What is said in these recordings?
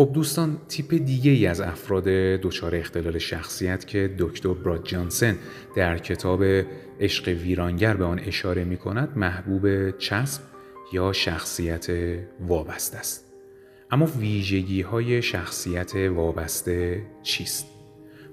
خب دوستان تیپ دیگه ای از افراد دچار اختلال شخصیت که دکتر براد جانسن در کتاب عشق ویرانگر به آن اشاره می کند محبوب چسب یا شخصیت وابسته است اما ویژگی های شخصیت وابسته چیست؟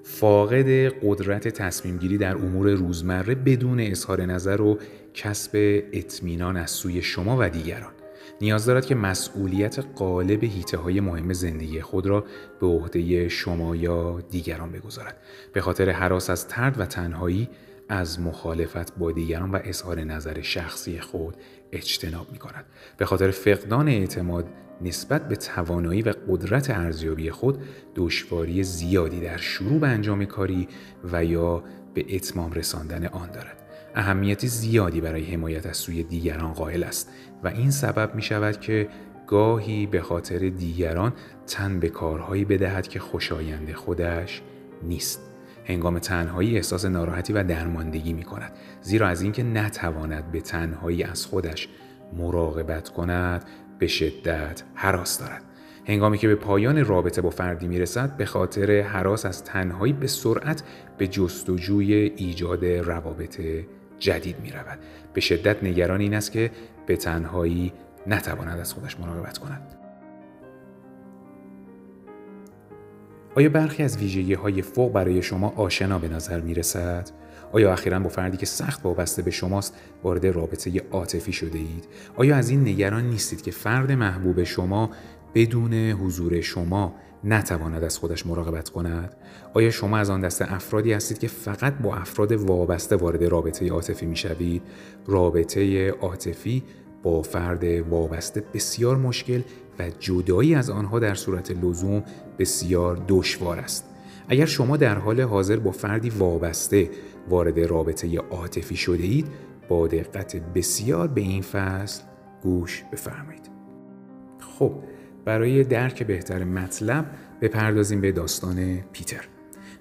فاقد قدرت تصمیم گیری در امور روزمره بدون اظهار نظر و کسب اطمینان از سوی شما و دیگران نیاز دارد که مسئولیت قالب هیته های مهم زندگی خود را به عهده شما یا دیگران بگذارد به خاطر حراس از ترد و تنهایی از مخالفت با دیگران و اظهار نظر شخصی خود اجتناب می کند. به خاطر فقدان اعتماد نسبت به توانایی و قدرت ارزیابی خود دشواری زیادی در شروع به انجام کاری و یا به اتمام رساندن آن دارد. اهمیت زیادی برای حمایت از سوی دیگران قائل است و این سبب می شود که گاهی به خاطر دیگران تن به کارهایی بدهد که خوشایند خودش نیست. هنگام تنهایی احساس ناراحتی و درماندگی می کند زیرا از اینکه نتواند به تنهایی از خودش مراقبت کند به شدت حراس دارد هنگامی که به پایان رابطه با فردی می رسد به خاطر حراس از تنهایی به سرعت به جستجوی ایجاد روابط جدید می رود. به شدت نگران این است که به تنهایی نتواند از خودش مراقبت کند. آیا برخی از ویژگی های فوق برای شما آشنا به نظر می رسد؟ آیا اخیرا با فردی که سخت وابسته به شماست وارد رابطه عاطفی شده اید؟ آیا از این نگران نیستید که فرد محبوب شما بدون حضور شما نتواند از خودش مراقبت کند؟ آیا شما از آن دسته افرادی هستید که فقط با افراد وابسته وارد رابطه عاطفی می شوید؟ رابطه عاطفی با فرد وابسته بسیار مشکل و جدایی از آنها در صورت لزوم بسیار دشوار است. اگر شما در حال حاضر با فردی وابسته وارد رابطه عاطفی شده اید با دقت بسیار به این فصل گوش بفرمایید. خب برای درک بهتر مطلب بپردازیم به داستان پیتر.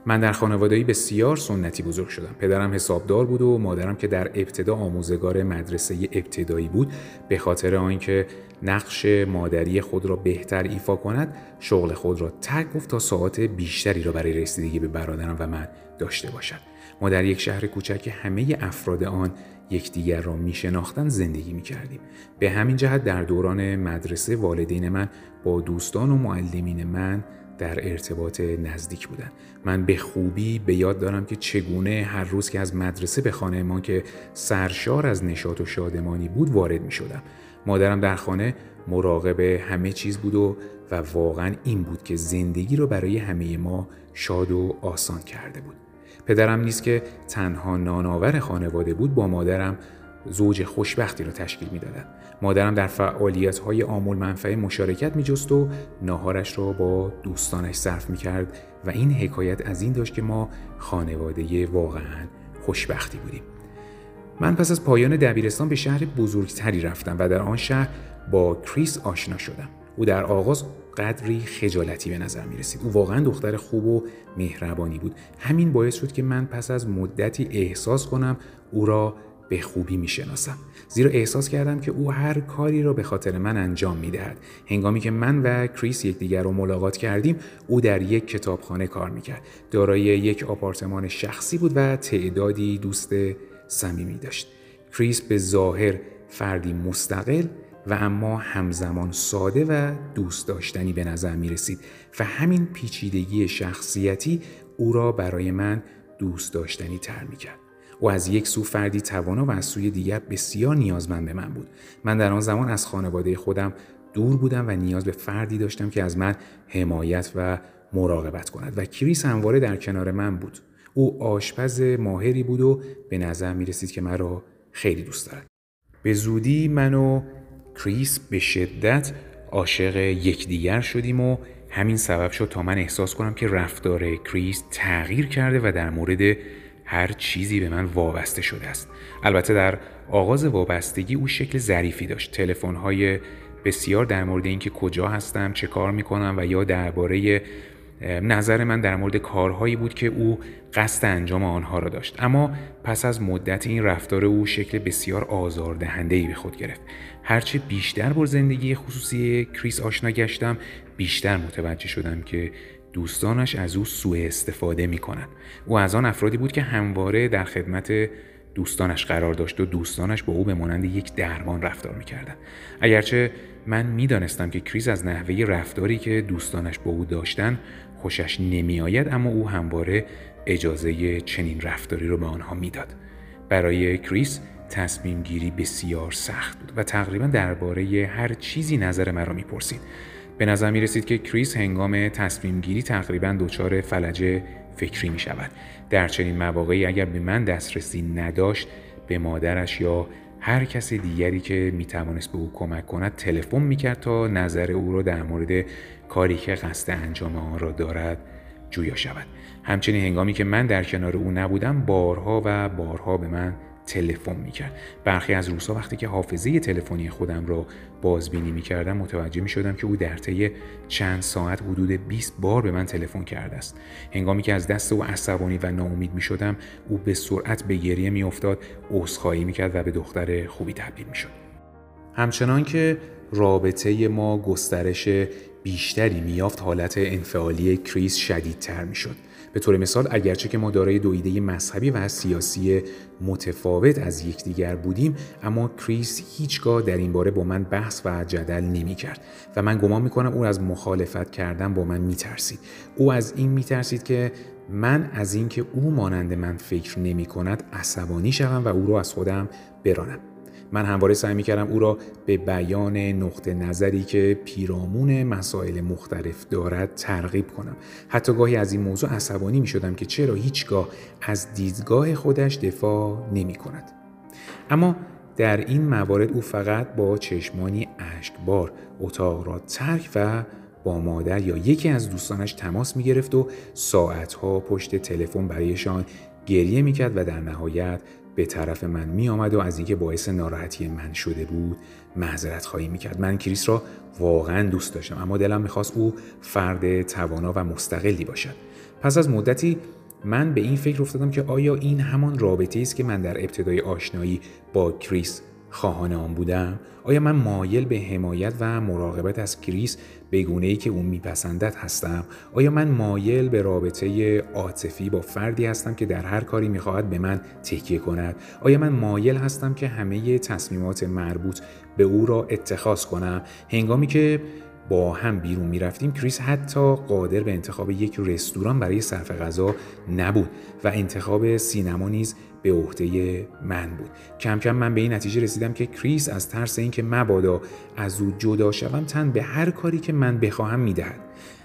من در خانواده‌ای بسیار سنتی بزرگ شدم. پدرم حسابدار بود و مادرم که در ابتدا آموزگار مدرسه ابتدایی بود به خاطر آنکه نقش مادری خود را بهتر ایفا کند شغل خود را ترک گفت تا ساعت بیشتری را برای رسیدگی به برادرم و من داشته باشد ما در یک شهر کوچک همه افراد آن یکدیگر را می شناختن زندگی می کردیم. به همین جهت در دوران مدرسه والدین من با دوستان و معلمین من در ارتباط نزدیک بودن من به خوبی به یاد دارم که چگونه هر روز که از مدرسه به خانه ما که سرشار از نشاط و شادمانی بود وارد می شدم مادرم در خانه مراقب همه چیز بود و و واقعا این بود که زندگی رو برای همه ما شاد و آسان کرده بود. پدرم نیست که تنها نانآور خانواده بود با مادرم زوج خوشبختی را تشکیل می‌دادند مادرم در فعالیت های آمول منفعه مشارکت می جست و ناهارش را با دوستانش صرف می کرد و این حکایت از این داشت که ما خانواده واقعا خوشبختی بودیم. من پس از پایان دبیرستان به شهر بزرگتری رفتم و در آن شهر با کریس آشنا شدم. او در آغاز قدری خجالتی به نظر می رسید. او واقعا دختر خوب و مهربانی بود. همین باعث شد که من پس از مدتی احساس کنم او را به خوبی می شناسم. زیرا احساس کردم که او هر کاری را به خاطر من انجام می دهد. هنگامی که من و کریس یکدیگر را ملاقات کردیم او در یک کتابخانه کار می کرد. دارای یک آپارتمان شخصی بود و تعدادی دوست صمیمی داشت. کریس به ظاهر فردی مستقل و اما همزمان ساده و دوست داشتنی به نظر می رسید و همین پیچیدگی شخصیتی او را برای من دوست داشتنی تر می کرد. او از یک سو فردی توانا و از سوی دیگر بسیار نیازمند به من بود. من در آن زمان از خانواده خودم دور بودم و نیاز به فردی داشتم که از من حمایت و مراقبت کند و کریس همواره در کنار من بود. او آشپز ماهری بود و به نظر می رسید که مرا خیلی دوست دارد. به زودی من و کریس به شدت عاشق یکدیگر شدیم و همین سبب شد تا من احساس کنم که رفتار کریس تغییر کرده و در مورد هر چیزی به من وابسته شده است. البته در آغاز وابستگی او شکل ظریفی داشت. تلفن‌های بسیار در مورد اینکه کجا هستم چه کار می‌کنم و یا درباره نظر من در مورد کارهایی بود که او قصد انجام آنها را داشت. اما پس از مدت این رفتار او شکل بسیار آزاردهنده ای به خود گرفت. هرچه بیشتر با زندگی خصوصی کریس آشنا گشتم بیشتر متوجه شدم که دوستانش از او سوء استفاده می کنند. او از آن افرادی بود که همواره در خدمت دوستانش قرار داشت و دوستانش با او به مانند یک درمان رفتار می‌کردند اگرچه من می‌دانستم که کریس از نحوه رفتاری که دوستانش با او داشتن خوشش نمیآید اما او همواره اجازه چنین رفتاری رو به آنها می‌داد برای کریس تصمیم گیری بسیار سخت بود و تقریبا درباره هر چیزی نظر مرا می‌پرسید به نظر می رسید که کریس هنگام تصمیم گیری تقریبا دچار فلج فکری می شود. در چنین مواقعی اگر به من دسترسی نداشت به مادرش یا هر کس دیگری که می توانست به او کمک کند تلفن می کرد تا نظر او را در مورد کاری که قصد انجام آن را دارد جویا شود. همچنین هنگامی که من در کنار او نبودم بارها و بارها به من تلفن می‌کرد. برخی از روزها وقتی که حافظه تلفنی خودم را بازبینی می‌کردم متوجه می‌شدم که او در طی چند ساعت حدود 20 بار به من تلفن کرده است. هنگامی که از دست او عصبانی و ناامید می‌شدم او به سرعت به گریه میافتاد عذرخواهی می‌کرد و به دختر خوبی تبدیل می‌شد. همچنان که رابطه ما گسترش بیشتری میافت حالت انفعالی کریس شدیدتر می‌شد. به طور مثال اگرچه که ما دارای دو ایده مذهبی و سیاسی متفاوت از یکدیگر بودیم اما کریس هیچگاه در این باره با من بحث و جدل نمی کرد و من گمان می کنم او از مخالفت کردن با من می ترسید او از این می ترسید که من از اینکه او مانند من فکر نمی کند عصبانی شوم و او را از خودم برانم. من همواره سعی می‌کردم او را به بیان نقطه نظری که پیرامون مسائل مختلف دارد ترغیب کنم. حتی گاهی از این موضوع عصبانی می شدم که چرا هیچگاه از دیدگاه خودش دفاع نمی کند اما در این موارد او فقط با چشمانی اشکبار اتاق را ترک و با مادر یا یکی از دوستانش تماس می گرفت و ساعتها پشت تلفن برایشان گریه می کرد و در نهایت به طرف من می آمد و از اینکه باعث ناراحتی من شده بود معذرت خواهی می کرد. من کریس را واقعا دوست داشتم اما دلم می‌خواست او فرد توانا و مستقلی باشد. پس از مدتی من به این فکر افتادم که آیا این همان رابطه است که من در ابتدای آشنایی با کریس خواهان آن بودم آیا من مایل به حمایت و مراقبت از کریس به گونه ای که اون میپسندد هستم. آیا من مایل به رابطه عاطفی با فردی هستم که در هر کاری می‌خواهد به من تکیه کند؟ آیا من مایل هستم که همه تصمیمات مربوط به او را اتخاذ کنم؟ هنگامی که با هم بیرون می رفتیم کریس حتی قادر به انتخاب یک رستوران برای صرف غذا نبود و انتخاب سینما نیز به عهده من بود. کم کم من به این نتیجه رسیدم که کریس از ترس اینکه مبادا از او جدا شوم تن به هر کاری که من بخواهم می‌دهد.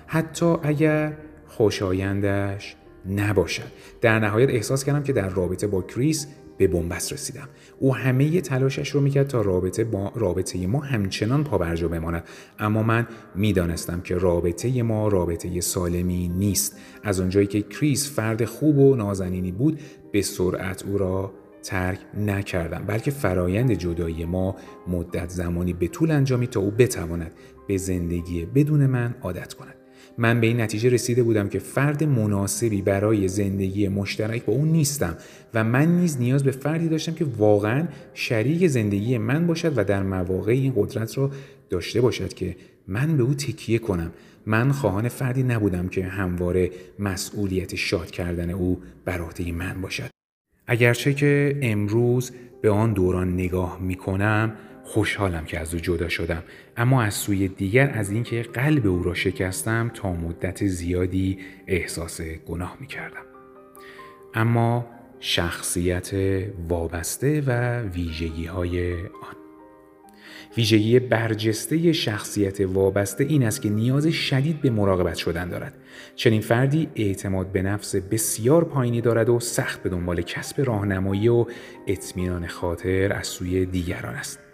حتی اگر خوشایندش نباشد. در نهایت احساس کردم که در رابطه با کریس به بنبست رسیدم. او همه تلاشش رو می‌کرد تا رابطه با رابطه ما همچنان پابرجا بماند. اما من می‌دانستم که رابطه ما رابطه سالمی نیست. از اونجایی که کریس فرد خوب و نازنینی بود به سرعت او را ترک نکردم بلکه فرایند جدایی ما مدت زمانی به طول انجامی تا او بتواند به زندگی بدون من عادت کند. من به این نتیجه رسیده بودم که فرد مناسبی برای زندگی مشترک با اون نیستم و من نیز نیاز به فردی داشتم که واقعا شریک زندگی من باشد و در مواقع این قدرت را داشته باشد که من به او تکیه کنم. من خواهان فردی نبودم که همواره مسئولیت شاد کردن او بر عهده من باشد. اگرچه که امروز به آن دوران نگاه می کنم خوشحالم که از او جدا شدم. اما از سوی دیگر از اینکه قلب او را شکستم تا مدت زیادی احساس گناه می کردم. اما شخصیت وابسته و ویژگی های آن. ویژگی برجسته شخصیت وابسته این است که نیاز شدید به مراقبت شدن دارد. چنین فردی اعتماد به نفس بسیار پایینی دارد و سخت به دنبال کسب راهنمایی و اطمینان خاطر از سوی دیگران است.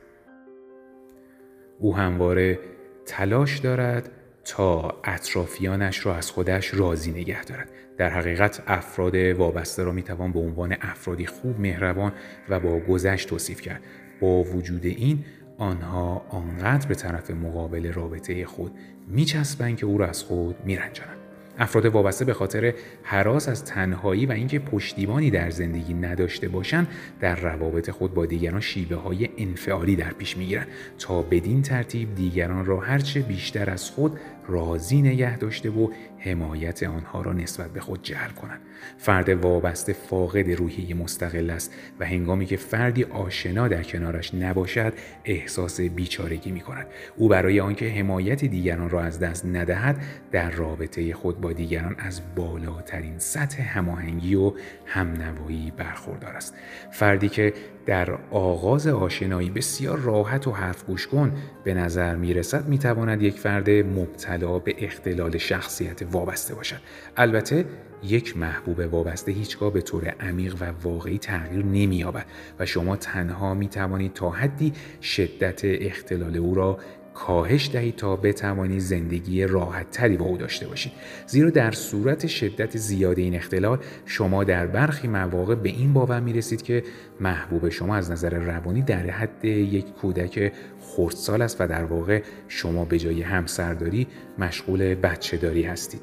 او همواره تلاش دارد تا اطرافیانش را از خودش راضی نگه دارد. در حقیقت افراد وابسته را می‌توان به عنوان افرادی خوب مهربان و با گذشت توصیف کرد. با وجود این آنها آنقدر به طرف مقابل رابطه خود میچسبند که او را از خود میرنجانند. افراد وابسته به خاطر حراس از تنهایی و اینکه پشتیبانی در زندگی نداشته باشند در روابط خود با دیگران شیوه های انفعالی در پیش می‌گیرند تا بدین ترتیب دیگران را هرچه بیشتر از خود راضی نگه داشته و حمایت آنها را نسبت به خود جلب کنند. فرد وابسته فاقد روحیه مستقل است و هنگامی که فردی آشنا در کنارش نباشد احساس بیچارگی می کند او برای آنکه حمایت دیگران را از دست ندهد در رابطه خود با دیگران از بالاترین سطح هماهنگی و همنوایی برخوردار است. فردی که در آغاز آشنایی بسیار راحت و حرف گوش کن. به نظر می رسد می تواند یک فرد مبتلا به اختلال شخصیت وابسته باشد. البته یک محبوب وابسته هیچگاه به طور عمیق و واقعی تغییر نمییابد و شما تنها می توانید تا حدی شدت اختلال او را کاهش دهید تا بتوانید زندگی راحت تری با او داشته باشید. زیرا در صورت شدت زیاد این اختلال شما در برخی مواقع به این باور می رسید که محبوب شما از نظر روانی در حد یک کودک خردسال است و در واقع شما به جای همسرداری مشغول بچه داری هستید.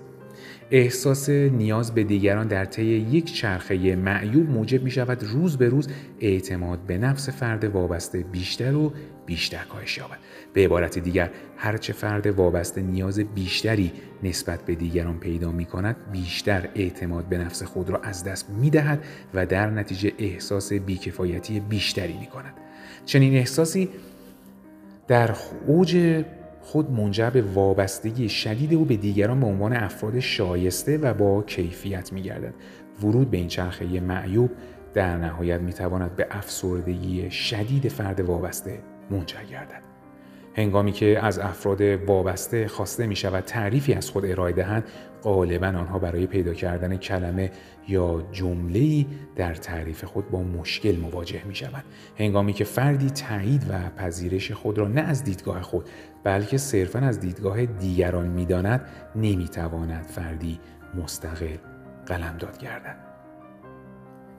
احساس نیاز به دیگران در طی یک چرخه معیوب موجب می شود روز به روز اعتماد به نفس فرد وابسته بیشتر و بیشتر کاهش یابد. به عبارت دیگر هرچه فرد وابسته نیاز بیشتری نسبت به دیگران پیدا می کند بیشتر اعتماد به نفس خود را از دست می دهد و در نتیجه احساس بیکفایتی بیشتری می کند چنین احساسی در اوج خود منجر به وابستگی شدید او به دیگران به عنوان افراد شایسته و با کیفیت می گردد. ورود به این چرخه معیوب در نهایت می تواند به افسردگی شدید فرد وابسته منجر گردد. هنگامی که از افراد وابسته خواسته می شود تعریفی از خود ارائه دهند غالبا آنها برای پیدا کردن کلمه یا جمله در تعریف خود با مشکل مواجه می شوند هنگامی که فردی تایید و پذیرش خود را نه از دیدگاه خود بلکه صرفا از دیدگاه دیگران می‌داند نمی‌تواند فردی مستقل قلمداد گردد.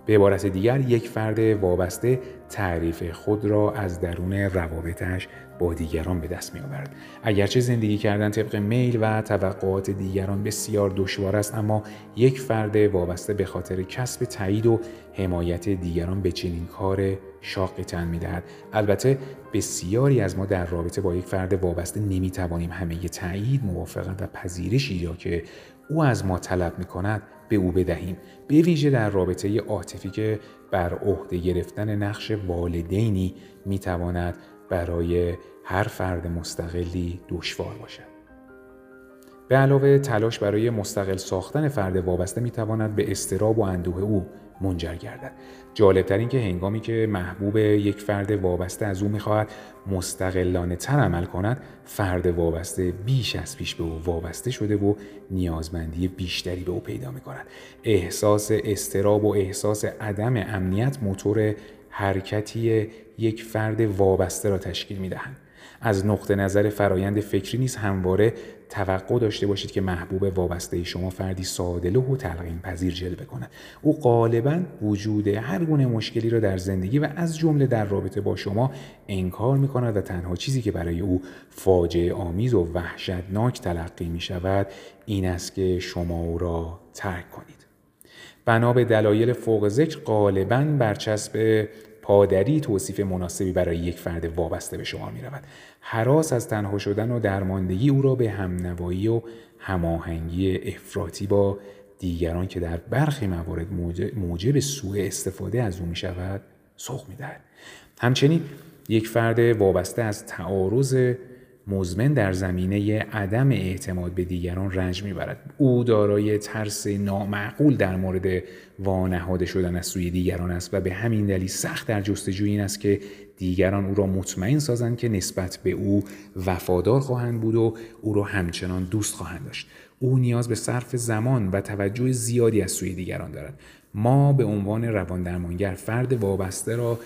به عبارت دیگر یک فرد وابسته تعریف خود را از درون روابطش با دیگران به دست می آورد. اگرچه زندگی کردن طبق میل و توقعات دیگران بسیار دشوار است اما یک فرد وابسته به خاطر کسب تایید و حمایت دیگران به چنین کار شاقی تن می دهد. البته بسیاری از ما در رابطه با یک فرد وابسته نمی توانیم همه تایید، موافقت و پذیرشی را که او از ما طلب می کند به او بدهیم به ویژه در رابطه عاطفی که بر عهده گرفتن نقش والدینی می تواند برای هر فرد مستقلی دشوار باشد. به علاوه تلاش برای مستقل ساختن فرد وابسته می تواند به استراب و اندوه او منجر گردد جالبتر این که هنگامی که محبوب یک فرد وابسته از او می‌خواهد مستقلانه تر عمل کند فرد وابسته بیش از پیش به او وابسته شده و نیازمندی بیشتری به او پیدا می کند احساس استراب و احساس عدم امنیت موتور حرکتی یک فرد وابسته را تشکیل می دهند. از نقطه نظر فرایند فکری نیز همواره توقع داشته باشید که محبوب وابسته شما فردی سادلو و تلقین پذیر جلوه کند. او غالبا وجود هر گونه مشکلی را در زندگی و از جمله در رابطه با شما انکار می کند و تنها چیزی که برای او فاجعه آمیز و وحشتناک تلقی می شود این است که شما او را ترک کنید. بنا به دلایل فوق ذکر غالبا برچسب پادری توصیف مناسبی برای یک فرد وابسته به شما می رود. حراس از تنها شدن و درماندگی او را به همنوایی و هماهنگی افراطی با دیگران که در برخی موارد موجب سوء استفاده از او می شود سوق می دهد. همچنین یک فرد وابسته از تعارض مزمن در زمینه عدم اعتماد به دیگران رنج می‌برد. او دارای ترس نامعقول در مورد وانهاده شدن از سوی دیگران است و به همین دلیل سخت در جستجوی این است که دیگران او را مطمئن سازند که نسبت به او وفادار خواهند بود و او را همچنان دوست خواهند داشت. او نیاز به صرف زمان و توجه زیادی از سوی دیگران دارد. ما به عنوان روان درمانگر فرد وابسته را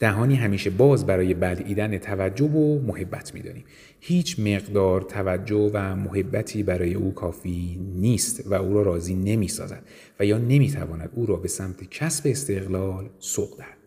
دهانی همیشه باز برای بلعیدن توجه و محبت می‌دانیم. هیچ مقدار توجه و محبتی برای او کافی نیست و او را راضی نمی سازد و یا نمی تواند او را به سمت کسب استقلال سوق دهد.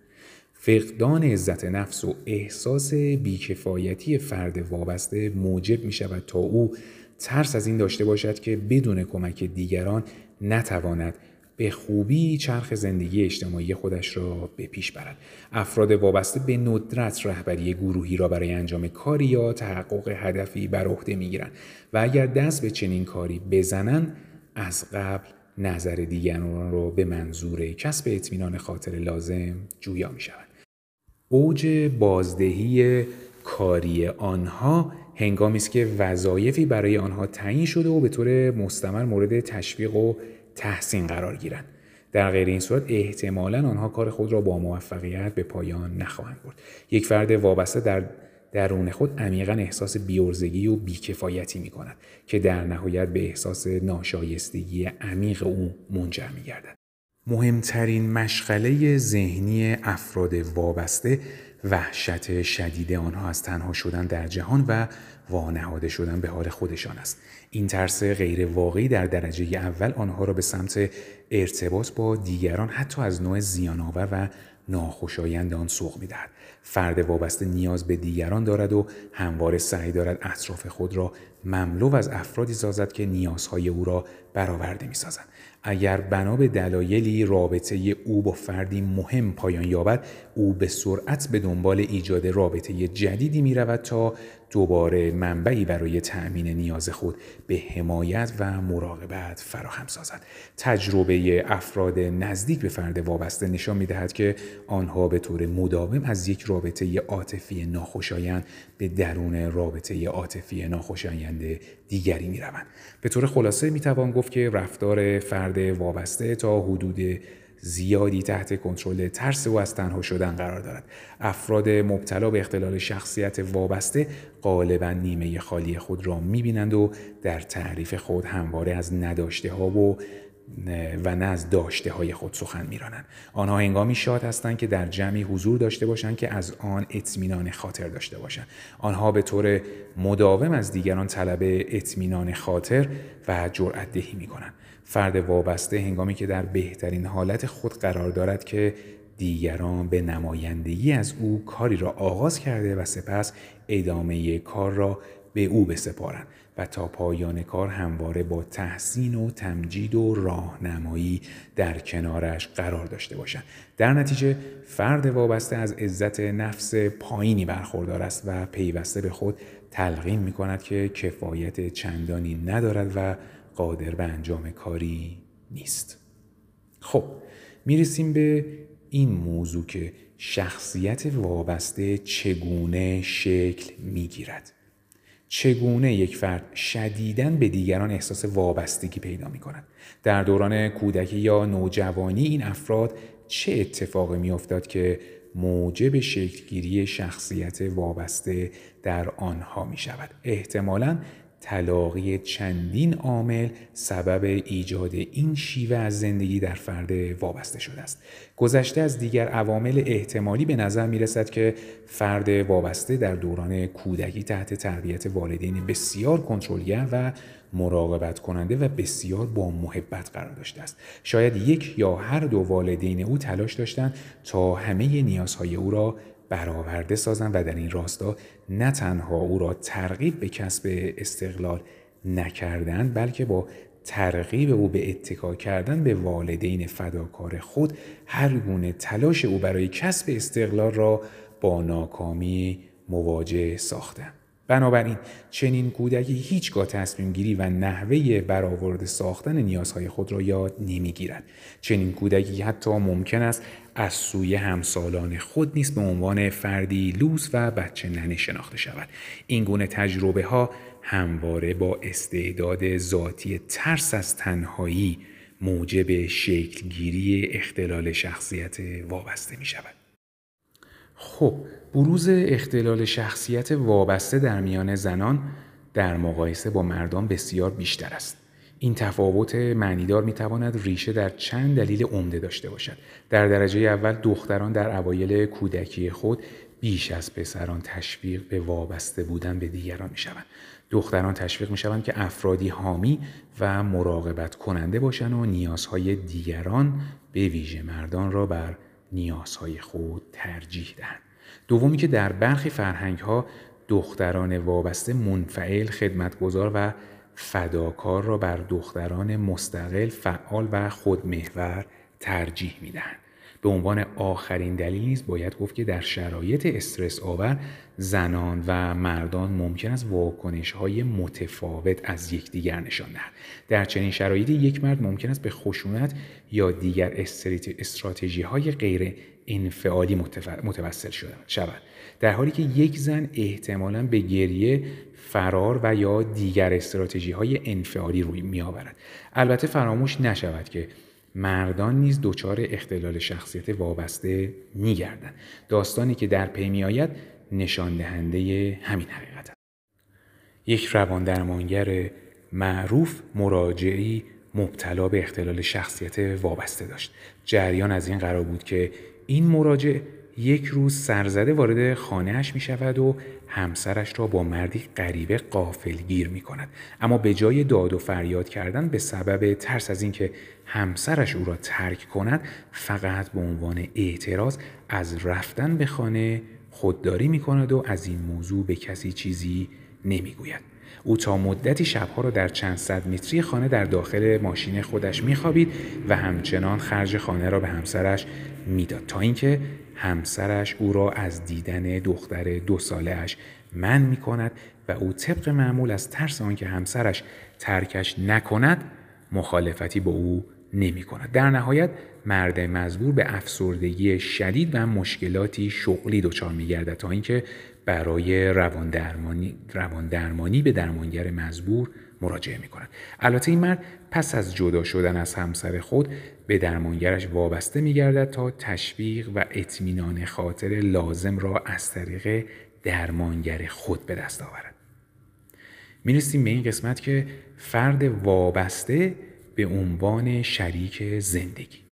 فقدان عزت نفس و احساس بیکفایتی فرد وابسته موجب می شود تا او ترس از این داشته باشد که بدون کمک دیگران نتواند به خوبی چرخ زندگی اجتماعی خودش را به پیش برد. افراد وابسته به ندرت رهبری گروهی را برای انجام کاری یا تحقق هدفی بر عهده می‌گیرند و اگر دست به چنین کاری بزنند از قبل نظر دیگران را به منظور کسب اطمینان خاطر لازم جویا می شود. اوج بازدهی کاری آنها هنگامی است که وظایفی برای آنها تعیین شده و به طور مستمر مورد تشویق و تحسین قرار گیرند. در غیر این صورت احتمالا آنها کار خود را با موفقیت به پایان نخواهند برد. یک فرد وابسته در درون خود عمیقا احساس بیورزگی و بیکفایتی می کند که در نهایت به احساس ناشایستگی عمیق او منجر می گردد. مهمترین مشغله ذهنی افراد وابسته وحشت شدید آنها از تنها شدن در جهان و وانهاده شدن به حال خودشان است. این ترس غیر واقعی در درجه اول آنها را به سمت ارتباط با دیگران حتی از نوع زیانآور و ناخوشایند آن سوق می‌دهد. فرد وابسته نیاز به دیگران دارد و همواره سعی دارد اطراف خود را مملو از افرادی سازد که نیازهای او را برآورده می‌سازند. اگر بنا به دلایلی رابطه او با فردی مهم پایان یابد او به سرعت به دنبال ایجاد رابطه جدیدی می رود تا دوباره منبعی برای تأمین نیاز خود به حمایت و مراقبت فراهم سازد. تجربه افراد نزدیک به فرد وابسته نشان می دهد که آنها به طور مداوم از یک رابطه عاطفی ناخوشایند به درون رابطه عاطفی ناخوشایند دیگری می روند. به طور خلاصه می توان گفت که رفتار فرد وابسته تا حدود زیادی تحت کنترل ترس و از تنها شدن قرار دارد. افراد مبتلا به اختلال شخصیت وابسته غالبا نیمه خالی خود را می‌بینند و در تعریف خود همواره از نداشته ها و و نه از داشته های خود سخن میرانند. آنها هنگامی شاد هستند که در جمعی حضور داشته باشند که از آن اطمینان خاطر داشته باشند. آنها به طور مداوم از دیگران طلب اطمینان خاطر و جرأت دهی می کنند فرد وابسته هنگامی که در بهترین حالت خود قرار دارد که دیگران به نمایندگی از او کاری را آغاز کرده و سپس ادامه کار را به او بسپارند و تا پایان کار همواره با تحسین و تمجید و راهنمایی در کنارش قرار داشته باشند. در نتیجه فرد وابسته از عزت نفس پایینی برخوردار است و پیوسته به خود تلقین می کند که کفایت چندانی ندارد و قادر به انجام کاری نیست خب می‌رسیم به این موضوع که شخصیت وابسته چگونه شکل می‌گیرد چگونه یک فرد شدیداً به دیگران احساس وابستگی پیدا می کند. در دوران کودکی یا نوجوانی این افراد چه اتفاقی می افتاد که موجب شکلگیری شخصیت وابسته در آنها می شود. احتمالاً تلاقی چندین عامل سبب ایجاد این شیوه از زندگی در فرد وابسته شده است. گذشته از دیگر عوامل احتمالی به نظر می رسد که فرد وابسته در دوران کودکی تحت تربیت والدین بسیار کنترلگر و مراقبت کننده و بسیار با محبت قرار داشته است. شاید یک یا هر دو والدین او تلاش داشتند تا همه نیازهای او را برآورده سازند و در این راستا نه تنها او را ترغیب به کسب استقلال نکردند بلکه با ترغیب او به اتکا کردن به والدین فداکار خود هر گونه تلاش او برای کسب استقلال را با ناکامی مواجه ساختند. بنابراین چنین کودکی هیچگاه تصمیم گیری و نحوه برآورده ساختن نیازهای خود را یاد نمی‌گیرد چنین کودکی حتی ممکن است از سوی همسالان خود نیست به عنوان فردی لوس و بچه ننه شناخته شود این گونه تجربه ها همواره با استعداد ذاتی ترس از تنهایی موجب شکلگیری اختلال شخصیت وابسته می شود. خب بروز اختلال شخصیت وابسته در میان زنان در مقایسه با مردان بسیار بیشتر است. این تفاوت معنیدار می تواند ریشه در چند دلیل عمده داشته باشد. در درجه اول دختران در اوایل کودکی خود بیش از پسران تشویق به وابسته بودن به دیگران می شوند. دختران تشویق می شوند که افرادی حامی و مراقبت کننده باشند و نیازهای دیگران به ویژه مردان را بر نیازهای خود ترجیح دهند. دومی که در برخی فرهنگ ها دختران وابسته منفعل خدمتگذار و فداکار را بر دختران مستقل، فعال و خودمحور ترجیح می‌دهند. به عنوان آخرین دلیل نیز باید گفت که در شرایط استرس آور زنان و مردان ممکن است واکنش های متفاوت از یکدیگر نشان دهند در چنین شرایطی یک مرد ممکن است به خشونت یا دیگر استراتژی های غیر انفعالی متوسل شود. در حالی که یک زن احتمالا به گریه فرار و یا دیگر استراتژی های انفعالی روی می آورد البته فراموش نشود که مردان نیز دچار اختلال شخصیت وابسته میگردند. داستانی که در پی میآید نشان دهنده همین حقیقت است. یک روان درمانگر معروف مراجعی مبتلا به اختلال شخصیت وابسته داشت. جریان از این قرار بود که این مراجع یک روز سرزده وارد خانهاش می شود و همسرش را با مردی غریبه قافلگیر می کند اما به جای داد و فریاد کردن به سبب ترس از اینکه همسرش او را ترک کند فقط به عنوان اعتراض از رفتن به خانه خودداری می کند و از این موضوع به کسی چیزی نمی گوید. او تا مدتی شبها را در چند صد متری خانه در داخل ماشین خودش میخوابید و همچنان خرج خانه را به همسرش می‌داد تا اینکه همسرش او را از دیدن دختر دو سالهش من می کند و او طبق معمول از ترس آنکه همسرش ترکش نکند مخالفتی با او نمی کند. در نهایت مرد مزبور به افسردگی شدید و مشکلاتی شغلی دچار می گردد تا اینکه برای روان درمانی, روان درمانی به درمانگر مزبور مراجعه می کند. البته این مرد پس از جدا شدن از همسر خود به درمانگرش وابسته می گردد تا تشویق و اطمینان خاطر لازم را از طریق درمانگر خود به دست آورد. می به این قسمت که فرد وابسته به عنوان شریک زندگی.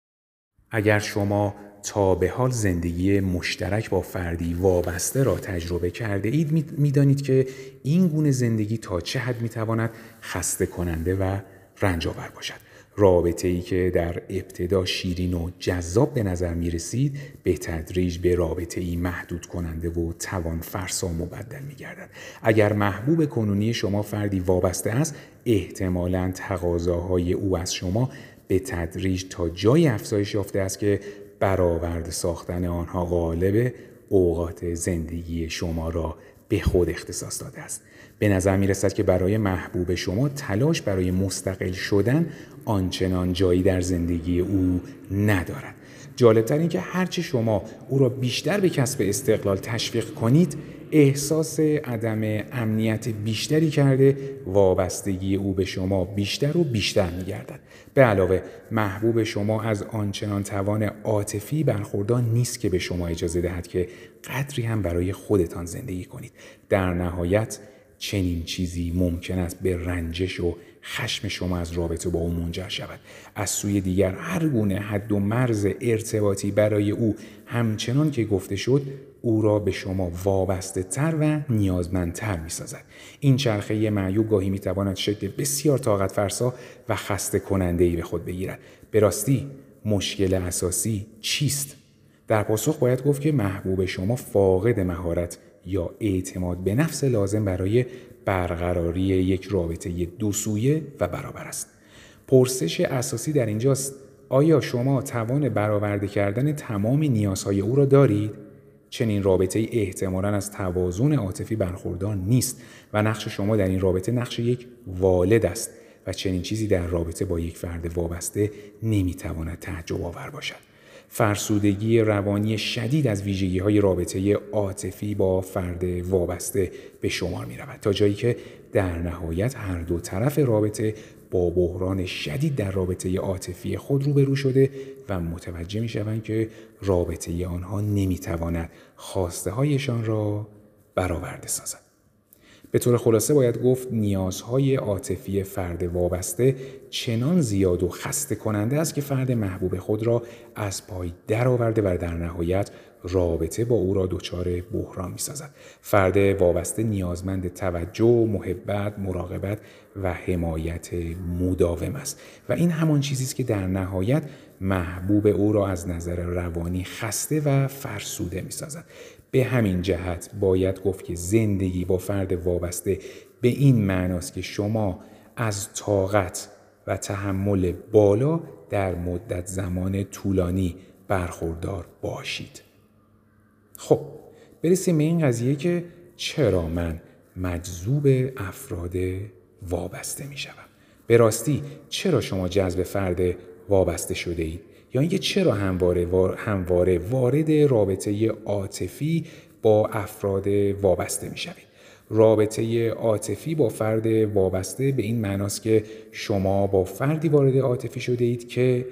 اگر شما تا به حال زندگی مشترک با فردی وابسته را تجربه کرده اید می‌دانید که این گونه زندگی تا چه حد می‌تواند خسته کننده و رنج آور باشد. رابطه ای که در ابتدا شیرین و جذاب به نظر می رسید به تدریج به رابطه ای محدود کننده و توان فرسا مبدل می گردد. اگر محبوب کنونی شما فردی وابسته است احتمالا تقاضاهای او از شما به تدریج تا جای افزایش یافته است که برآورده ساختن آنها غالب اوقات زندگی شما را به خود اختصاص داده است به نظر می رسد که برای محبوب شما تلاش برای مستقل شدن آنچنان جایی در زندگی او ندارد. جالبتر این که هرچه شما او را بیشتر به کسب استقلال تشویق کنید احساس عدم امنیت بیشتری کرده وابستگی او به شما بیشتر و بیشتر میگردد. به علاوه محبوب شما از آنچنان توان عاطفی برخوردار نیست که به شما اجازه دهد که قدری هم برای خودتان زندگی کنید. در نهایت چنین چیزی ممکن است به رنجش و خشم شما از رابطه با او منجر شود از سوی دیگر هر گونه حد و مرز ارتباطی برای او همچنان که گفته شد او را به شما وابسته تر و نیازمندتر می سازد. این چرخه معیوب گاهی می تواند شکل بسیار طاقت فرسا و خسته کننده ای به خود بگیرد. به راستی مشکل اساسی چیست؟ در پاسخ باید گفت که محبوب شما فاقد مهارت یا اعتماد به نفس لازم برای برقراری یک رابطه دو سویه و برابر است. پرسش اساسی در اینجاست آیا شما توان برآورده کردن تمام نیازهای او را دارید؟ چنین رابطه ای احتمالا از توازن عاطفی برخوردار نیست و نقش شما در این رابطه نقش یک والد است و چنین چیزی در رابطه با یک فرد وابسته نمی‌تواند تعجب آور باشد. فرسودگی روانی شدید از ویژگی های رابطه عاطفی با فرد وابسته به شمار می رود تا جایی که در نهایت هر دو طرف رابطه با بحران شدید در رابطه عاطفی خود روبرو شده و متوجه می شوند که رابطه آنها نمی تواند خواسته هایشان را برآورده سازد. به طور خلاصه باید گفت نیازهای عاطفی فرد وابسته چنان زیاد و خسته کننده است که فرد محبوب خود را از پای درآورده و در نهایت رابطه با او را دچار بحران می سازد. فرد وابسته نیازمند توجه، محبت، مراقبت و حمایت مداوم است و این همان چیزی است که در نهایت محبوب او را از نظر روانی خسته و فرسوده می سازد. به همین جهت باید گفت که زندگی با فرد وابسته به این معناست که شما از طاقت و تحمل بالا در مدت زمان طولانی برخوردار باشید. خب برسیم به این قضیه که چرا من مجذوب افراد وابسته می شوم. به راستی چرا شما جذب فرد وابسته شده اید؟ یا اینکه چرا همواره, همواره وارد رابطه عاطفی با افراد وابسته می شوید؟ رابطه عاطفی با فرد وابسته به این معناست که شما با فردی وارد عاطفی شده اید که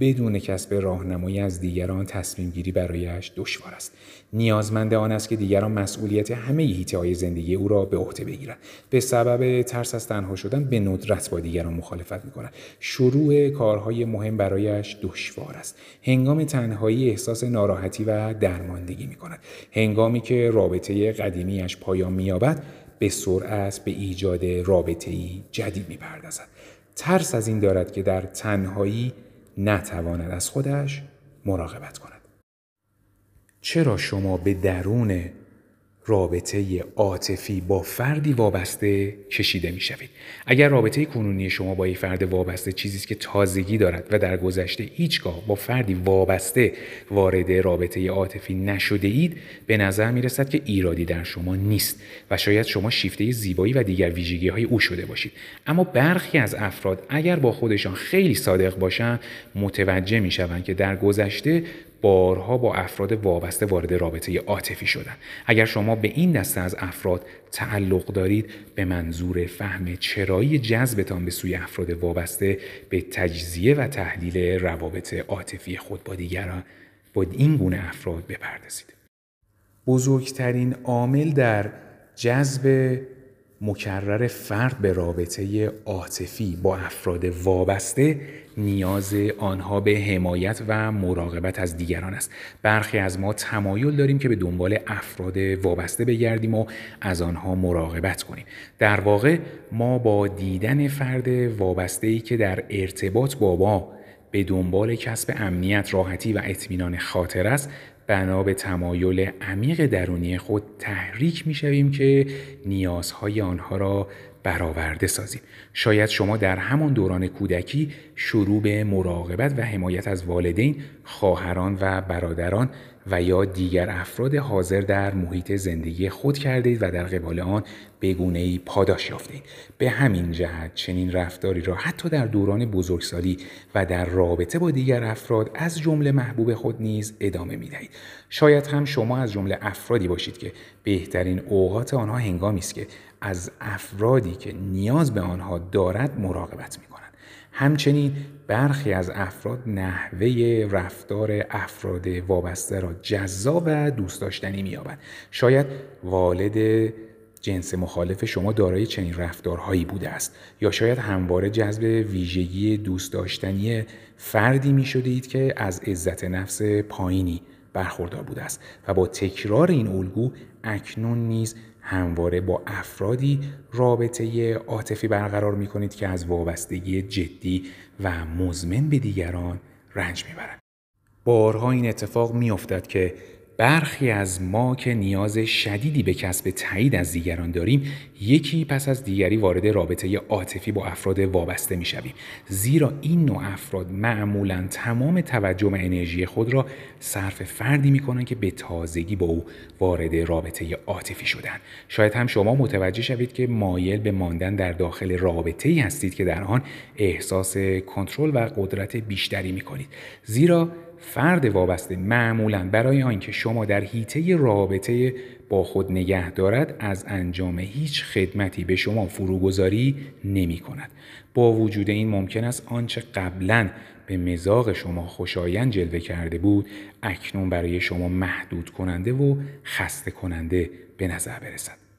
بدون کسب راهنمایی از دیگران تصمیم گیری برایش دشوار است. نیازمند آن است که دیگران مسئولیت همه هیته های زندگی او را به عهده بگیرند. به سبب ترس از تنها شدن به ندرت با دیگران مخالفت می‌کنند. شروع کارهای مهم برایش دشوار است. هنگام تنهایی احساس ناراحتی و درماندگی می‌کند. هنگامی که رابطه قدیمیش پایان مییابد به سرعت به ایجاد رابطه جدید می‌پردازد. ترس از این دارد که در تنهایی نتواند از خودش مراقبت کند. چرا شما به درون رابطه عاطفی با فردی وابسته کشیده می شوید. اگر رابطه کنونی شما با یک فرد وابسته چیزی است که تازگی دارد و در گذشته هیچگاه با فردی وابسته وارد رابطه عاطفی نشده اید به نظر می رسد که ایرادی در شما نیست و شاید شما شیفته زیبایی و دیگر ویژگی های او شده باشید اما برخی از افراد اگر با خودشان خیلی صادق باشند متوجه می شوند که در گذشته بارها با افراد وابسته وارد رابطه عاطفی شدن. اگر شما به این دسته از افراد تعلق دارید به منظور فهم چرایی جذبتان به سوی افراد وابسته به تجزیه و تحلیل روابط عاطفی خود با دیگران با این گونه افراد بپردازید. بزرگترین عامل در جذب مکرر فرد به رابطه عاطفی با افراد وابسته نیاز آنها به حمایت و مراقبت از دیگران است. برخی از ما تمایل داریم که به دنبال افراد وابسته بگردیم و از آنها مراقبت کنیم. در واقع ما با دیدن فرد وابسته ای که در ارتباط با ما به دنبال کسب امنیت راحتی و اطمینان خاطر است بنا به تمایل عمیق درونی خود تحریک می شویم که نیازهای آنها را برآورده سازیم. شاید شما در همان دوران کودکی شروع به مراقبت و حمایت از والدین خواهران و برادران و یا دیگر افراد حاضر در محیط زندگی خود کردید و در قبال آن بگونه ای پاداش یافتید به همین جهت چنین رفتاری را حتی در دوران بزرگسالی و در رابطه با دیگر افراد از جمله محبوب خود نیز ادامه می دهید. شاید هم شما از جمله افرادی باشید که بهترین اوقات آنها هنگامی است که از افرادی که نیاز به آنها دارد مراقبت می. همچنین برخی از افراد نحوه رفتار افراد وابسته را جذاب و دوست داشتنی می‌یابند. شاید والد جنس مخالف شما دارای چنین رفتارهایی بوده است یا شاید همواره جذب ویژگی دوست داشتنی فردی می شده که از عزت نفس پایینی برخوردار بوده است و با تکرار این الگو اکنون نیز همواره با افرادی رابطه عاطفی برقرار می کنید که از وابستگی جدی و مزمن به دیگران رنج می‌برند. بارها این اتفاق میافتد که برخی از ما که نیاز شدیدی به کسب تایید از دیگران داریم یکی پس از دیگری وارد رابطه عاطفی با افراد وابسته می شویم زیرا این نوع افراد معمولا تمام توجه و انرژی خود را صرف فردی می کنند که به تازگی با او وارد رابطه عاطفی شدن. شاید هم شما متوجه شوید که مایل به ماندن در داخل رابطه ای هستید که در آن احساس کنترل و قدرت بیشتری می کنید زیرا فرد وابسته معمولا برای آنکه شما در حیطه رابطه با خود نگه دارد از انجام هیچ خدمتی به شما فروگذاری نمی کند. با وجود این ممکن است آنچه قبلا به مزاق شما خوشایند جلوه کرده بود اکنون برای شما محدود کننده و خسته کننده به نظر برسد.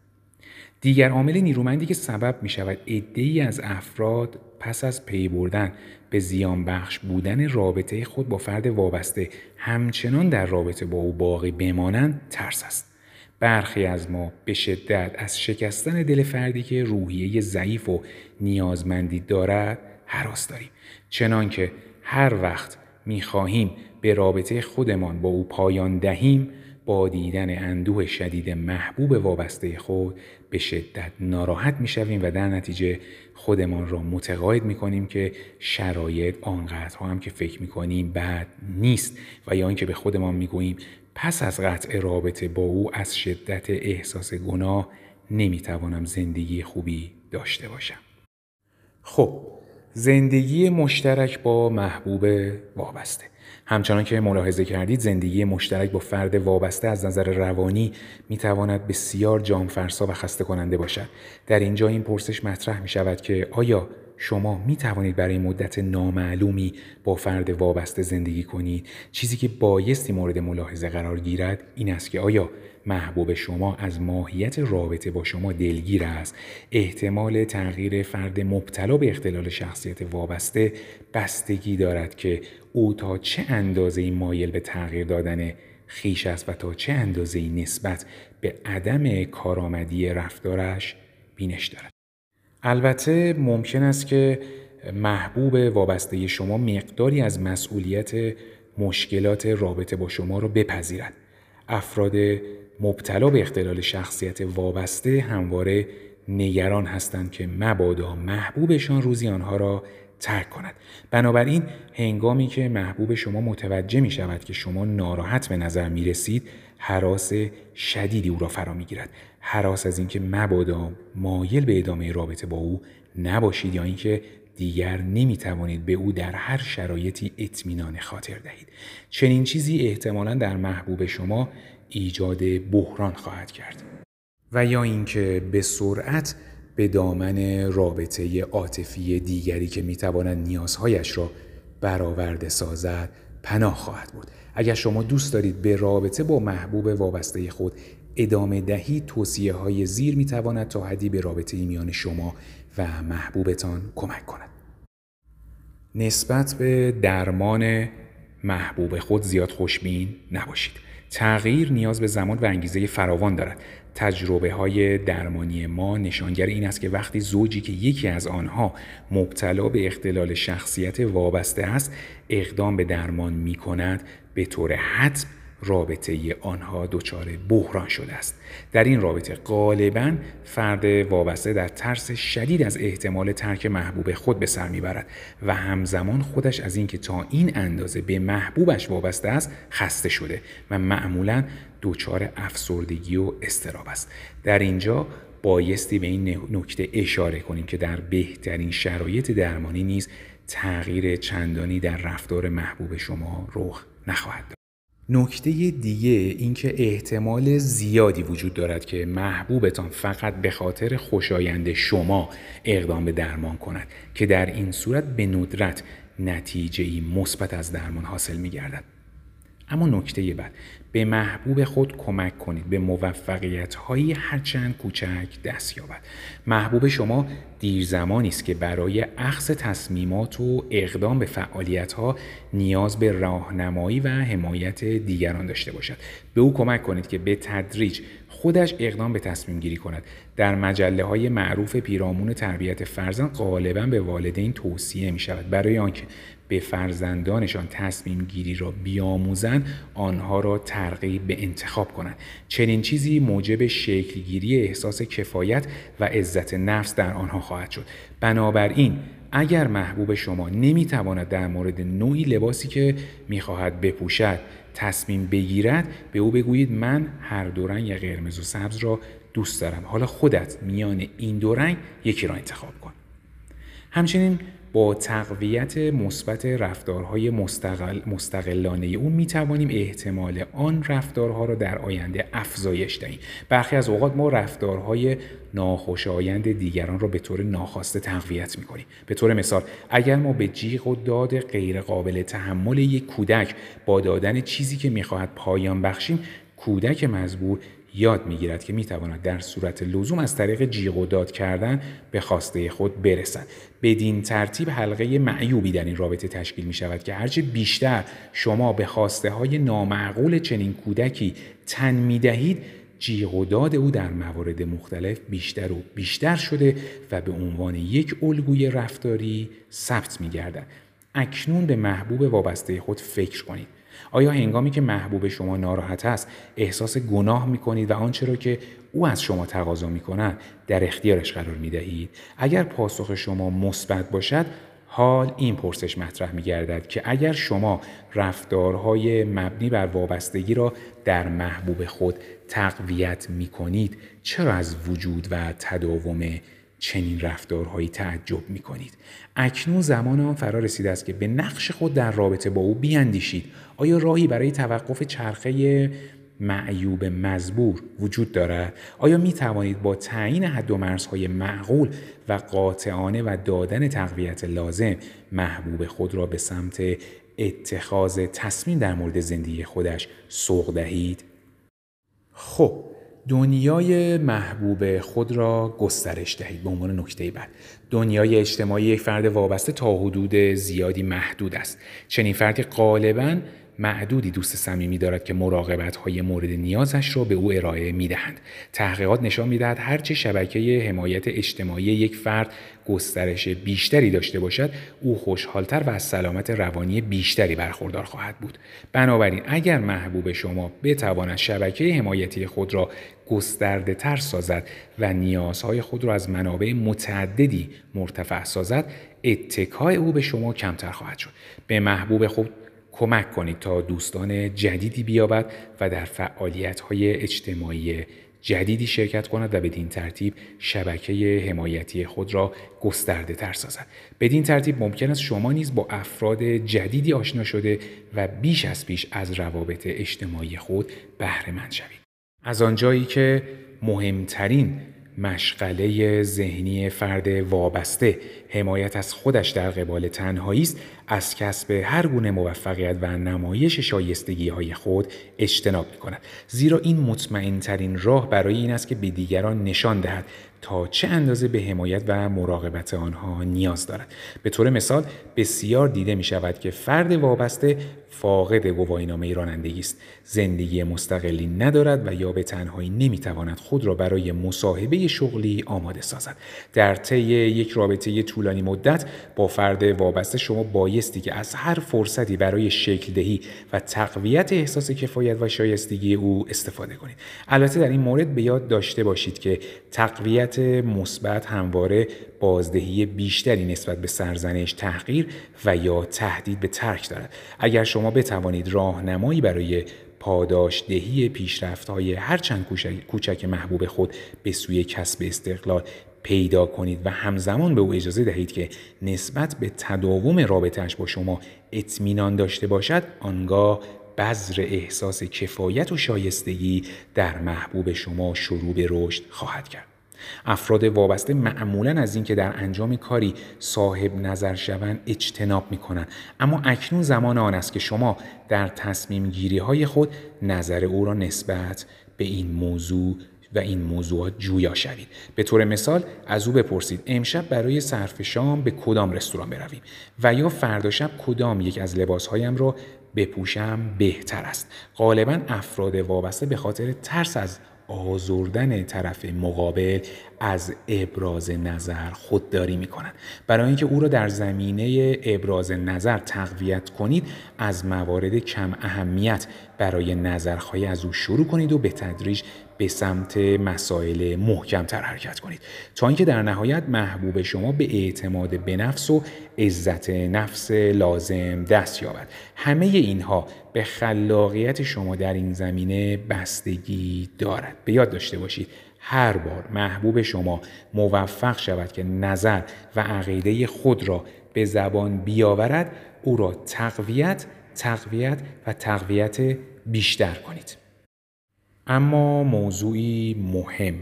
دیگر عامل نیرومندی که سبب می شود ای از افراد پس از پی بردن به زیان بخش بودن رابطه خود با فرد وابسته همچنان در رابطه با او باقی بمانند ترس است. برخی از ما به شدت از شکستن دل فردی که روحیه ضعیف و نیازمندی دارد حراس داریم چنانکه هر وقت می‌خواهیم به رابطه خودمان با او پایان دهیم با دیدن اندوه شدید محبوب وابسته خود به شدت ناراحت می‌شویم و در نتیجه خودمان را متقاعد می‌کنیم که شرایط آنقدرها هم که فکر می‌کنیم بد نیست و یا اینکه به خودمان می‌گوییم پس از قطع رابطه با او از شدت احساس گناه نمی‌توانم زندگی خوبی داشته باشم. خب زندگی مشترک با محبوب وابسته همچنان که ملاحظه کردید زندگی مشترک با فرد وابسته از نظر روانی می تواند بسیار جانفرسا و خسته کننده باشد. در اینجا این پرسش مطرح می شود که آیا شما می توانید برای مدت نامعلومی با فرد وابسته زندگی کنید چیزی که بایستی مورد ملاحظه قرار گیرد این است که آیا محبوب شما از ماهیت رابطه با شما دلگیر است. احتمال تغییر فرد مبتلا به اختلال شخصیت وابسته بستگی دارد که او تا چه اندازه مایل به تغییر دادن خیش است و تا چه اندازه نسبت به عدم کارآمدی رفتارش بینش دارد. البته ممکن است که محبوب وابسته شما مقداری از مسئولیت مشکلات رابطه با شما را بپذیرد. افراد مبتلا به اختلال شخصیت وابسته همواره نگران هستند که مبادا محبوبشان روزی آنها را ترک کند. بنابراین هنگامی که محبوب شما متوجه می شود که شما ناراحت به نظر می رسید حراس شدیدی او را فرا می گیرد. حراس از اینکه مبادا مایل به ادامه رابطه با او نباشید یا اینکه دیگر نمی توانید به او در هر شرایطی اطمینان خاطر دهید. چنین چیزی احتمالا در محبوب شما ایجاد بحران خواهد کرد. و یا اینکه به سرعت به دامن رابطه عاطفی دیگری که می‌تواند نیازهایش را برآورده سازد پناه خواهد بود اگر شما دوست دارید به رابطه با محبوب وابسته خود ادامه دهید توصیه های زیر می تواند تا حدی به رابطه میان شما و محبوبتان کمک کند. نسبت به درمان محبوب خود زیاد خوشبین نباشید. تغییر نیاز به زمان و انگیزه فراوان دارد. تجربه های درمانی ما نشانگر این است که وقتی زوجی که یکی از آنها مبتلا به اختلال شخصیت وابسته است اقدام به درمان می کند به طور حتم رابطه آنها دچار بحران شده است در این رابطه غالبا فرد وابسته در ترس شدید از احتمال ترک محبوب خود به سر می‌برد و همزمان خودش از اینکه تا این اندازه به محبوبش وابسته است خسته شده و معمولا دچار افسردگی و استراب است در اینجا بایستی به این نکته اشاره کنیم که در بهترین شرایط درمانی نیز تغییر چندانی در رفتار محبوب شما رخ نخواهد داد. نکته دیگه اینکه احتمال زیادی وجود دارد که محبوبتان فقط به خاطر خوشایند شما اقدام به درمان کند که در این صورت به ندرت نتیجه مثبت از درمان حاصل می گردد. اما نکته بعد به محبوب خود کمک کنید به موفقیت هایی هرچند کوچک دست یابد محبوب شما دیر زمانی است که برای اخذ تصمیمات و اقدام به فعالیت ها نیاز به راهنمایی و حمایت دیگران داشته باشد. به او کمک کنید که به تدریج خودش اقدام به تصمیم گیری کند. در مجله های معروف پیرامون تربیت فرزند غالبا به والدین توصیه می شود برای آنکه به فرزندانشان تصمیم گیری را بیاموزند آنها را ترغیب به انتخاب کنند. چنین چیزی موجب شکلگیری احساس کفایت و عزت نفس در آنها خواهد شد. بنابراین اگر محبوب شما نمی‌تواند در مورد نوعی لباسی که می‌خواهد بپوشد تصمیم بگیرد به او بگویید من هر دو رنگ قرمز و سبز را دوست دارم. حالا خودت میان این دو رنگ یکی را انتخاب کن. همچنین با تقویت مثبت رفتارهای مستقل، مستقلانه او می توانیم احتمال آن رفتارها را در آینده افزایش دهیم. برخی از اوقات ما رفتارهای ناخوشایند دیگران را به طور ناخواسته تقویت می کنیم به طور مثال اگر ما به جیغ و داد غیرقابل تحمل یک کودک با دادن چیزی که می‌خواهد پایان بخشیم کودک مزبور یاد می‌گیرد که می‌تواند در صورت لزوم از طریق جیغ و داد کردن به خواسته خود برسد بدین ترتیب حلقه معیوبی در این رابطه تشکیل می شود که هرچه بیشتر شما به خواسته های نامعقول چنین کودکی تن می دهید جیغ و داد او در موارد مختلف بیشتر و بیشتر شده و به عنوان یک الگوی رفتاری ثبت می گردد. اکنون به محبوب وابسته خود فکر کنید. آیا هنگامی که محبوب شما ناراحت است احساس گناه می کنید و آنچه را که او از شما تقاضا می کند در اختیارش قرار می دهید؟ اگر پاسخ شما مثبت باشد حال این پرسش مطرح می گردد که اگر شما رفتارهای مبنی بر وابستگی را در محبوب خود تقویت می کنید چرا از وجود و تداوم چنین رفتارهایی تعجب می کنید. اکنون زمان آن فرا رسیده است که به نقش خود در رابطه با او بیاندیشید. آیا راهی برای توقف چرخه معیوب مزبور وجود دارد؟ آیا می توانید با تعیین حد و مرزهای معقول و قاطعانه و دادن تقویت لازم محبوب خود را به سمت اتخاذ تصمیم در مورد زندگی خودش سوق دهید؟ خب دنیای محبوب خود را گسترش دهید به عنوان نکته بعد دنیای اجتماعی یک فرد وابسته تا حدود زیادی محدود است چنین فردی غالبا معدودی دوست صمیمی دارد که مراقبت های مورد نیازش را به او ارائه می دهند. تحقیقات نشان می دهد هرچه شبکه حمایت اجتماعی یک فرد گسترش بیشتری داشته باشد او خوشحالتر و از سلامت روانی بیشتری برخوردار خواهد بود بنابراین اگر محبوب شما بتواند شبکه حمایتی خود را گسترده تر سازد و نیازهای خود را از منابع متعددی مرتفع سازد اتکای او به شما کمتر خواهد شد به محبوب خود کمک کنید تا دوستان جدیدی بیابد و در فعالیت های اجتماعی جدیدی شرکت کند و بدین ترتیب شبکه حمایتی خود را گسترده تر سازد. بدین ترتیب ممکن است شما نیز با افراد جدیدی آشنا شده و بیش از پیش از روابط اجتماعی خود بهره مند شوید. از آنجایی که مهمترین مشغله ذهنی فرد وابسته. حمایت از خودش در قبال تنهایی است. از کسب هر گونه موفقیت و نمایش شایستگی های خود اجتناب می کند زیرا این مطمئن ترین راه برای این است که به دیگران نشان دهد تا چه اندازه به حمایت و مراقبت آنها نیاز دارد. به طور مثال بسیار دیده می شود که فرد وابسته فاقد گواهینامه رانندگی است. زندگی مستقلی ندارد و یا به تنهایی نمی‌تواند خود را برای مصاحبه شغلی آماده سازد. در طی یک رابطه طولانی مدت با فرد وابسته شما بایستی که از هر فرصتی برای شکل دهی و تقویت احساس کفایت و شایستگی او استفاده کنید. البته در این مورد به یاد داشته باشید که تقویت مثبت همواره بازدهی بیشتری نسبت به سرزنش تحقیر و یا تهدید به ترک دارد. اگر شما بتوانید راهنمایی برای پاداش دهی پیشرفت های هرچند کوچک محبوب خود به سوی کسب استقلال پیدا کنید و همزمان به او اجازه دهید که نسبت به تداوم رابطهش با شما اطمینان داشته باشد آنگاه بذر احساس کفایت و شایستگی در محبوب شما شروع به رشد خواهد کرد. افراد وابسته معمولا از اینکه در انجام کاری صاحب نظر شوند اجتناب می کنند اما اکنون زمان آن است که شما در تصمیم گیری های خود نظر او را نسبت به این موضوع و این موضوعات جویا شوید. به طور مثال از او بپرسید امشب برای صرف شام به کدام رستوران برویم؟ و یا فردا شب کدام یک از لباسهایم را بپوشم بهتر است؟ غالبا افراد وابسته به خاطر ترس از آزردن طرف مقابل از ابراز نظر خودداری می کنند برای اینکه او را در زمینه ابراز نظر تقویت کنید از موارد کم اهمیت برای نظرخواهی از او شروع کنید و به تدریج به سمت مسائل محکمتر حرکت کنید. تا اینکه در نهایت محبوب شما به اعتماد به نفس و عزت نفس لازم دست یابد. همه اینها به خلاقیت شما در این زمینه بستگی دارد. به یاد داشته باشید هر بار محبوب شما موفق شود که نظر و عقیده خود را به زبان بیاورد او را تقویت تقویت و تقویت بیشتر کنید. اما موضوعی مهم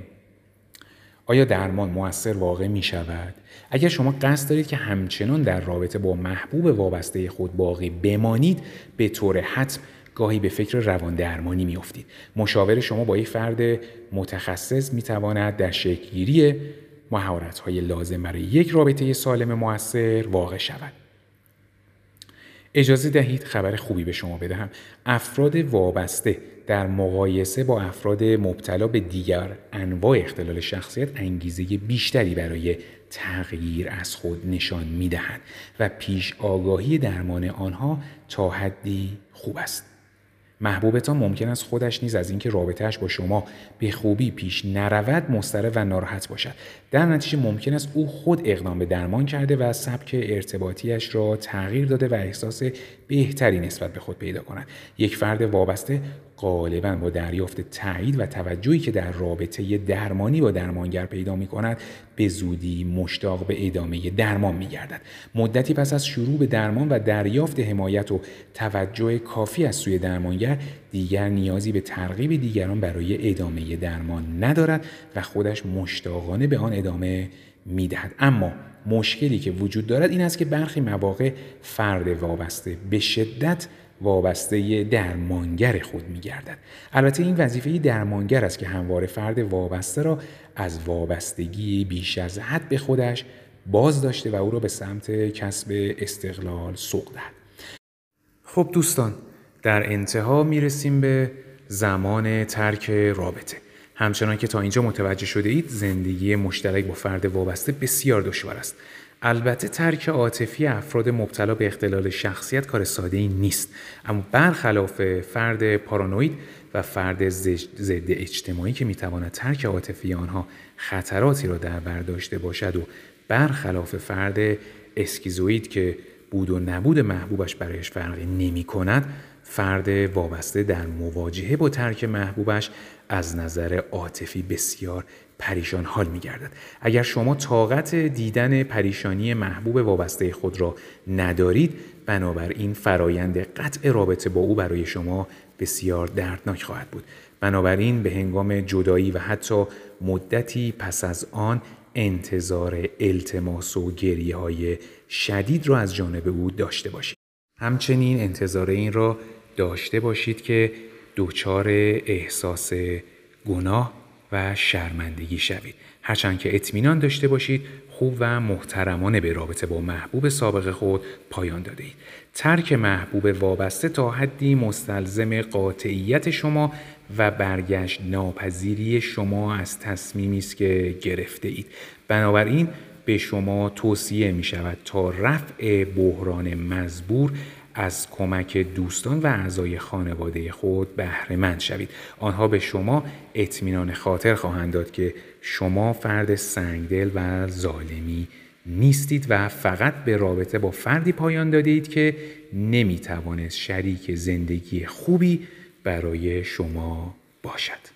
آیا درمان موثر واقع می شود؟ اگر شما قصد دارید که همچنان در رابطه با محبوب وابسته خود باقی بمانید به طور حتم گاهی به فکر روان درمانی می افتید. مشاور شما با یک فرد متخصص می تواند در شکلگیری مهارت های لازم برای یک رابطه سالم موثر واقع شود. اجازه دهید خبر خوبی به شما بدهم افراد وابسته در مقایسه با افراد مبتلا به دیگر انواع اختلال شخصیت انگیزه بیشتری برای تغییر از خود نشان می دهند و پیش آگاهی درمان آنها تا حدی خوب است. محبوبتان ممکن است خودش نیز از اینکه رابطهش با شما به خوبی پیش نرود مضطرب و ناراحت باشد در نتیجه ممکن است او خود اقدام به درمان کرده و سبک ارتباطیش را تغییر داده و احساس بهتری نسبت به خود پیدا کند یک فرد وابسته غالبا با دریافت تایید و توجهی که در رابطه درمانی با درمانگر پیدا می کند به زودی مشتاق به ادامه درمان می گردد. مدتی پس از شروع به درمان و دریافت حمایت و توجه کافی از سوی درمانگر دیگر نیازی به ترغیب دیگران برای ادامه درمان ندارد و خودش مشتاقانه به آن ادامه می دهد. اما مشکلی که وجود دارد این است که برخی مواقع فرد وابسته به شدت وابسته درمانگر خود می گردد. البته این وظیفه درمانگر است که همواره فرد وابسته را از وابستگی بیش از حد به خودش باز داشته و او را به سمت کسب استقلال سوق دهد. خب دوستان در انتها می رسیم به زمان ترک رابطه. همچنان که تا اینجا متوجه شده اید زندگی مشترک با فرد وابسته بسیار دشوار است. البته ترک عاطفی افراد مبتلا به اختلال شخصیت کار ساده ای نیست اما برخلاف فرد پارانوید و فرد ضد اجتماعی که می‌تواند ترک عاطفی آنها خطراتی را در بر داشته باشد و برخلاف فرد اسکیزوید که بود و نبود محبوبش برایش فرقی نمی کند فرد وابسته در مواجهه با ترک محبوبش از نظر عاطفی بسیار پریشان حال می گردد. اگر شما طاقت دیدن پریشانی محبوب وابسته خود را ندارید بنابراین فرایند قطع رابطه با او برای شما بسیار دردناک خواهد بود بنابراین به هنگام جدایی و حتی مدتی پس از آن انتظار التماس و گریه های شدید را از جانب او داشته باشید همچنین انتظار این را داشته باشید که دچار احساس گناه و شرمندگی شوید هرچند که اطمینان داشته باشید خوب و محترمانه به رابطه با محبوب سابق خود پایان داده اید. ترک محبوب وابسته تا حدی مستلزم قاطعیت شما و برگشت ناپذیری شما از تصمیمی است که گرفته اید. بنابراین به شما توصیه می شود تا رفع بحران مزبور از کمک دوستان و اعضای خانواده خود بهره شوید. آنها به شما اطمینان خاطر خواهند داد که شما فرد سنگدل و ظالمی نیستید و فقط به رابطه با فردی پایان دادید که نمی‌توانست شریک زندگی خوبی برای شما باشد.